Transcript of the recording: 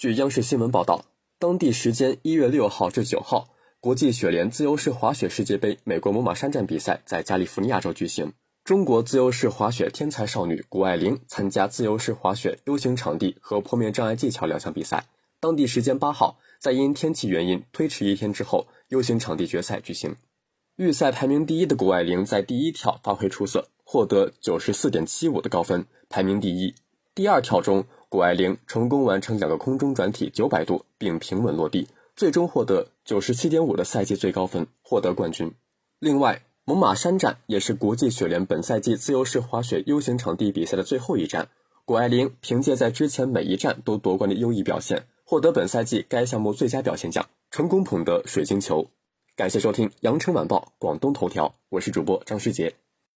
据央视新闻报道，当地时间一月六号至九号，国际雪联自由式滑雪世界杯美国猛犸山站比赛在加利福尼亚州举行。中国自由式滑雪天才少女谷爱凌参加自由式滑雪 U 型场地和坡面障碍技巧两项比赛。当地时间八号，在因天气原因推迟一天之后，U 型场地决赛举行。预赛排名第一的谷爱凌在第一跳发挥出色，获得九十四点七五的高分，排名第一。第二跳中，谷爱凌成功完成两个空中转体九百度，并平稳落地，最终获得九十七点五的赛季最高分，获得冠军。另外，猛犸山站也是国际雪联本赛季自由式滑雪 U 型场地比赛的最后一站。谷爱凌凭借在之前每一站都夺冠的优异表现，获得本赛季该项目最佳表现奖，成功捧得水晶球。感谢收听《羊城晚报广东头条》，我是主播张世杰。